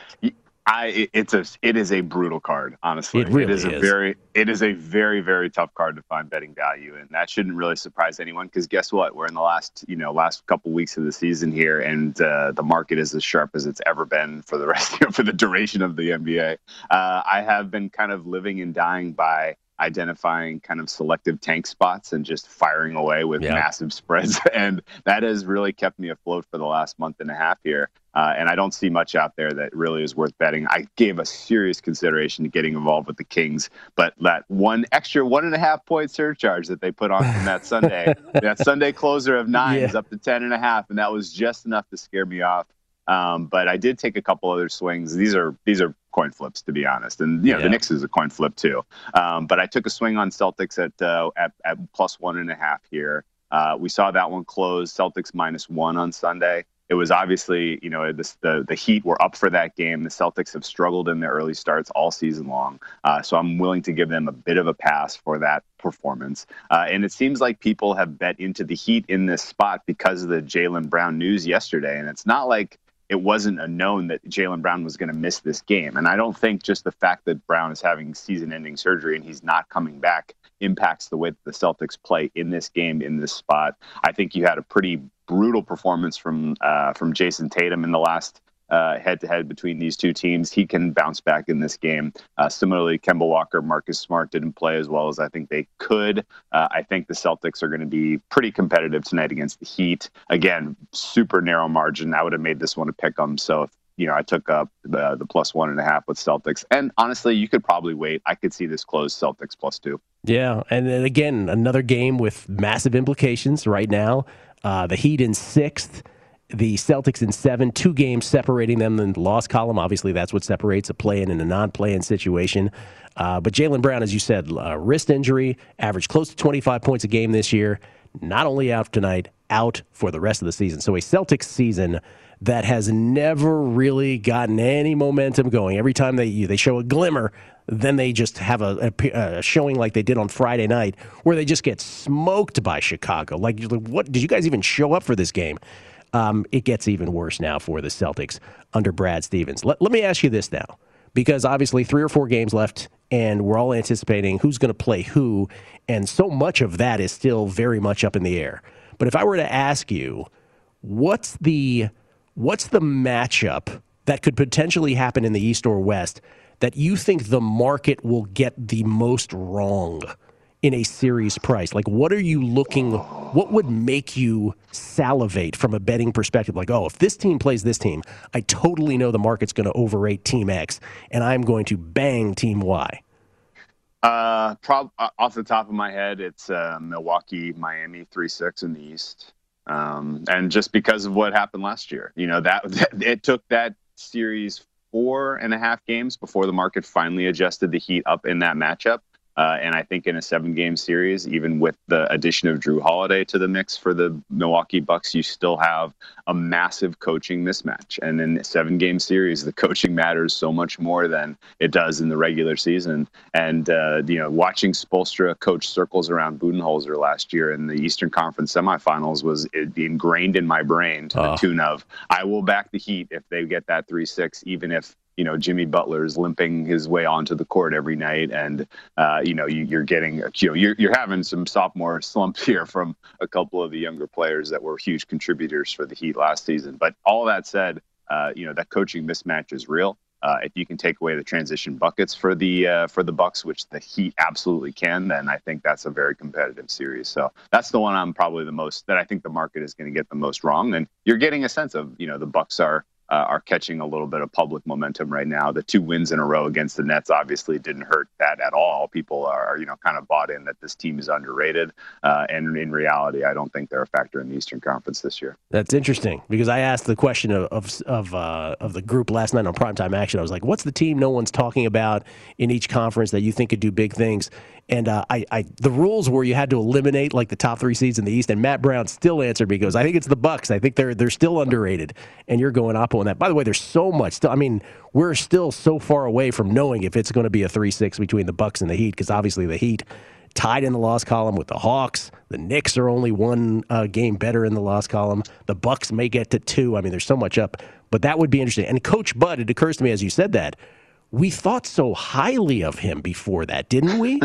I it's a it is a brutal card, honestly. It really is a very it is a very very tough card to find betting value, and that shouldn't really surprise anyone because guess what? We're in the last you know last couple weeks of the season here, and uh, the market is as sharp as it's ever been for the rest you know, for the duration of the NBA. Uh, I have been kind of living and dying by identifying kind of selective tank spots and just firing away with yeah. massive spreads. And that has really kept me afloat for the last month and a half here. Uh, and I don't see much out there that really is worth betting. I gave a serious consideration to getting involved with the Kings, but that one extra one and a half point surcharge that they put on from that Sunday, that Sunday closer of nine yeah. is up to ten and a half, and that was just enough to scare me off. Um, but I did take a couple other swings. These are these are coin flips, to be honest, and you know yeah. the Knicks is a coin flip too. Um, but I took a swing on Celtics at uh, at, at plus one and a half here. Uh, we saw that one close. Celtics minus one on Sunday it was obviously, you know, the, the, the Heat were up for that game. The Celtics have struggled in their early starts all season long. Uh, so I'm willing to give them a bit of a pass for that performance. Uh, and it seems like people have bet into the Heat in this spot because of the Jaylen Brown news yesterday. And it's not like it wasn't a known that Jaylen Brown was going to miss this game. And I don't think just the fact that Brown is having season ending surgery and he's not coming back impacts the way that the Celtics play in this game in this spot. I think you had a pretty brutal performance from uh, from Jayson Tatum in the last head to head between these two teams. He can bounce back in this game. Uh, similarly, Kemba Walker, Marcus Smart didn't play as well as I think they could. Uh, I think the Celtics are going to be pretty competitive tonight against the Heat. Again, super narrow margin. I would have made this one a pick 'em. So if you know, I took up the, the plus one and a half with Celtics. And honestly, you could probably wait. I could see this close Celtics plus two. Yeah. And then again, another game with massive implications right now. Uh, the Heat in sixth, the Celtics in seven, two games separating them in the loss column. Obviously, that's what separates a play in and a non play in situation. Uh, but Jaylen Brown, as you said, uh, wrist injury, averaged close to 25 points a game this year. Not only out tonight, out for the rest of the season. So a Celtics season that has never really gotten any momentum going. Every time they they show a glimmer, then they just have a, a, a, showing like they did on Friday night, where they just get smoked by Chicago. Like, what did you guys even show up for this game? Um, it gets even worse now for the Celtics under Brad Stevens. Let, let me ask you this now, because obviously three or four games left, and we're all anticipating who's going to play who, and so much of that is still very much up in the air. But if I were to ask you, what's the What's the matchup that could potentially happen in the East or West that you think the market will get the most wrong in a series price? Like, what are you looking, what would make you salivate from a betting perspective? Like, oh, if this team plays this team, I totally know the market's going to overrate Team X, and I'm going to bang Team Y. Uh, prob- uh, off the top of my head, it's uh, Milwaukee, Miami, three six in the East. Um, and just because of what happened last year, you know, that, that it took that series four and a half games before the market finally adjusted the heat up in that matchup. Uh, and I think in a seven game series, even with the addition of Jrue Holiday to the mix for the Milwaukee Bucks, you still have a massive coaching mismatch. And in a seven game series, the coaching matters so much more than it does in the regular season. And, uh, you know, watching Spoelstra coach circles around Budenholzer last year in the Eastern Conference semifinals was ingrained in my brain to the tune of, I will back the Heat if they get that 3 6, even if you know Jimmy Butler is limping his way onto the court every night, and uh, you know you, are getting you know you're, you're having some sophomore slumps here from a couple of the younger players that were huge contributors for the Heat last season. But all that said, uh, you know that coaching mismatch is real. Uh, if you can take away the transition buckets for the uh, for the Bucks, which the Heat absolutely can, then I think that's a very competitive series. So that's the one I'm probably the most that I think the market is going to get the most wrong. And you're getting a sense of you know the Bucks are uh, are catching a little bit of public momentum right now. The two wins in a row against the Nets obviously didn't hurt that at all. People are, you know, kind of bought in that this team is underrated, uh, and in reality, I don't think they're a factor in the Eastern Conference this year. That's interesting because I asked the question of of of, uh, of the group last night on Primetime Action. I was like, "What's the team no one's talking about in each conference that you think could do big things?" And uh, I, I, the rules were you had to eliminate like the top three seeds in the East, and Matt Brown still answered me. He goes, I think it's the Bucks. I think they're they're still underrated, and you're going up on that. By the way, there's so much. Still, I mean, we're still so far away from knowing if it's going to be a three six between the Bucks and the Heat, because obviously the Heat tied in the loss column with the Hawks. The Knicks are only one uh, game better in the loss column. The Bucks may get to two. I mean, there's so much up, but that would be interesting. And Coach Bud, it occurs to me as you said that we thought so highly of him before that, didn't we?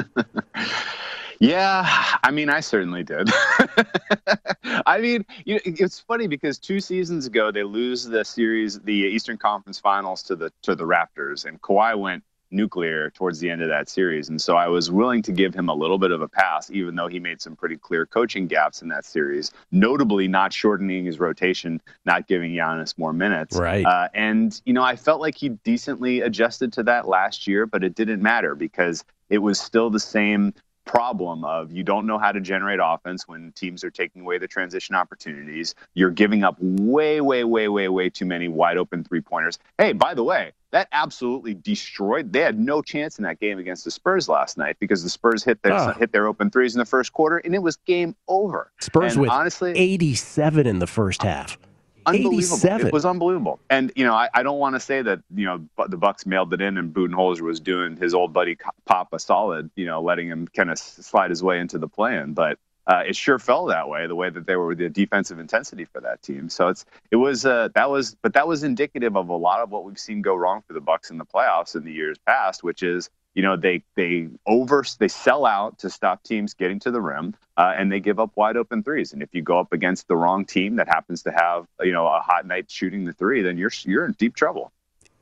yeah, I mean, I certainly did. I mean, you know, it's funny because two seasons ago they lose the series, the Eastern Conference Finals to the to the Raptors, and Kawhi went nuclear towards the end of that series. And so I was willing to give him a little bit of a pass, even though he made some pretty clear coaching gaps in that series, notably not shortening his rotation, not giving Giannis more minutes. Right. Uh, and, you know, I felt like he decently adjusted to that last year, but it didn't matter because it was still the same problem of you don't know how to generate offense when teams are taking away the transition opportunities. You're giving up way, way, way, way, way too many wide open three pointers. Hey, by the way, that absolutely destroyed. They had no chance in that game against the Spurs last night because the Spurs hit their Oh. hit their open threes in the first quarter and it was game over. Spurs And with honestly 87 in the first uh, half. Unbelievable. 87. It was unbelievable. And you know, I, I don't want to say that you know the Bucks mailed it in and Budenholzer was doing his old buddy Pop a solid, you know, letting him kind of slide his way into the plan, but. Uh, it sure felt that way, the way that they were the defensive intensity for that team. So it's it was uh, that was, but that was indicative of a lot of what we've seen go wrong for the Bucks in the playoffs in the years past, which is you know they they over they sell out to stop teams getting to the rim uh, and they give up wide open threes and if you go up against the wrong team that happens to have you know a hot night shooting the three then you're you're in deep trouble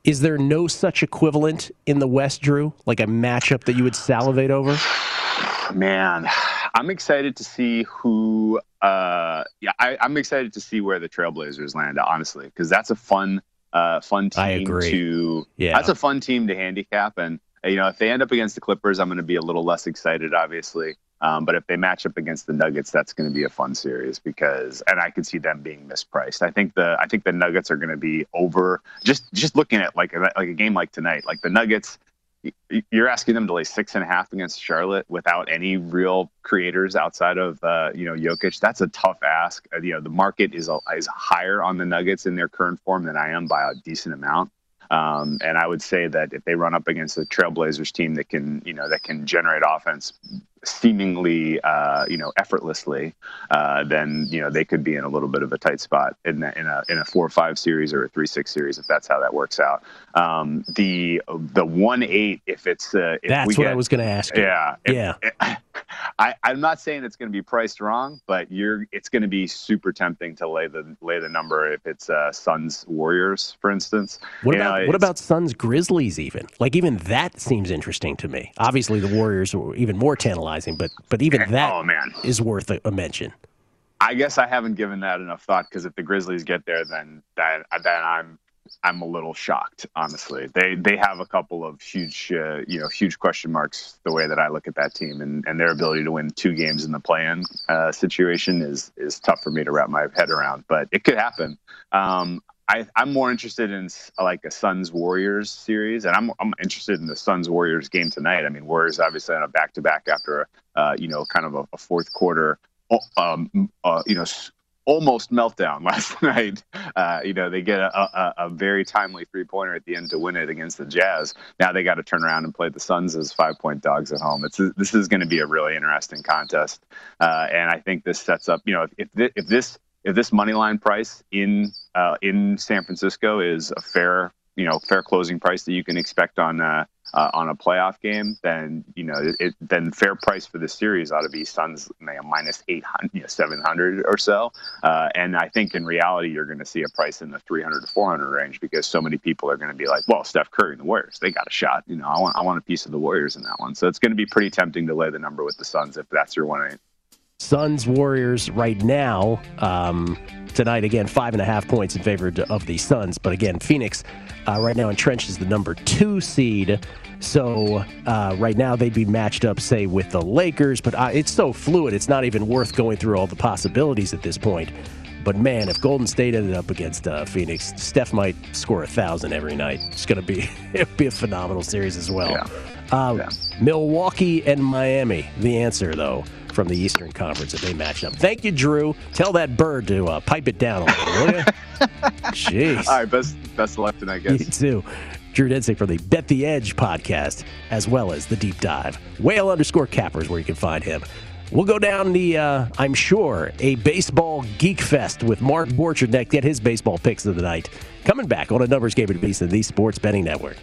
Is there no such equivalent in the West, Drew? Like a matchup that you would salivate over? man i'm excited to see who uh yeah I, i'm excited to see where the trailblazers land honestly because that's a fun uh fun team I agree. to Yeah. that's a fun team to handicap and you know if they end up against the clippers i'm going to be a little less excited obviously um, but if they match up against the Nuggets, that's going to be a fun series because, and I could see them being mispriced. I think the I think the Nuggets are going to be over. Just just looking at like a, like a game like tonight, like the Nuggets, you're asking them to lay six and a half against Charlotte without any real creators outside of uh, you know Jokic. That's a tough ask. Uh, you know the market is a, is higher on the Nuggets in their current form than I am by a decent amount. Um, and I would say that if they run up against the Trailblazers team that can, you know, that can generate offense seemingly, uh, you know, effortlessly, uh, then you know they could be in a little bit of a tight spot in a, in a in a four or five series or a three six series if that's how that works out. Um, the the one eight if it's uh, if That's what get, I was going to ask you. yeah, if- Yeah. I, I'm not saying it's going to be priced wrong, but you're it's going to be super tempting to lay the lay the number if it's uh, Suns Warriors, for instance. What You know, about what about Suns Grizzlies even? Like even that seems interesting to me. Obviously the Warriors were even more tantalizing, but but even that Oh man, is worth a, a mention. I guess I haven't given that enough thought because if the Grizzlies get there, then that then I'm I'm a little shocked, honestly. They they have a couple of huge uh, you know huge question marks the way that I look at that team and, and their ability to win two games in the play-in uh, situation is is tough for me to wrap my head around, but it could happen. Um, I, I'm more interested in like a Suns Warriors series, and I'm I'm interested in the Suns Warriors game tonight. I mean, Warriors obviously on a back to back after uh, you know kind of a, a fourth quarter um, uh, you know, almost meltdown last night. Uh, you know, they get a, a, a very timely three pointer at the end to win it against the Jazz. Now they got to turn around and play the Suns as five point dogs at home. It's this is going to be a really interesting contest, uh, and I think this sets up. You know, if, if this if this money line price in uh, in San Francisco is a fair you know fair closing price that you can expect on uh, uh, on a playoff game, then you know it, then fair price for the series ought to be Suns you minus eight hundred, you know, seven hundred or so. Uh, and I think in reality, you're going to see a price in the three hundred to four hundred range because so many people are going to be like, well, Steph Curry and the Warriors, they got a shot. You know, I want I want a piece of the Warriors in that one. So it's going to be pretty tempting to lay the number with the Suns if that's your one. Suns Warriors right now um, tonight again five and a half points in favor of the Suns, but again Phoenix uh, right now entrenched as the number two seed. So uh, right now they'd be matched up, say, with the Lakers, but uh, it's so fluid. It's not even worth going through all the possibilities at this point. But man, if Golden State ended up against uh, Phoenix, Steph might score a thousand every night. It's gonna be it'll be a phenomenal series as well. Yeah. Uh, Yeah. Milwaukee and Miami, the answer though from the Eastern Conference if they match up. Thank you, Drew. Tell that bird to uh, pipe it down a little, will you? Jeez. All right, best best of luck tonight, You too. Drew Dinsick from the Bet the Edge podcast, as well as the Deep Dive. Whale underscore cappers, where you can find him. We'll go down the, uh, I'm sure, a baseball geek fest with Mark Borchard next. Get his baseball picks of the night. Coming back on a numbers game at Beast of the Sports Betting Network.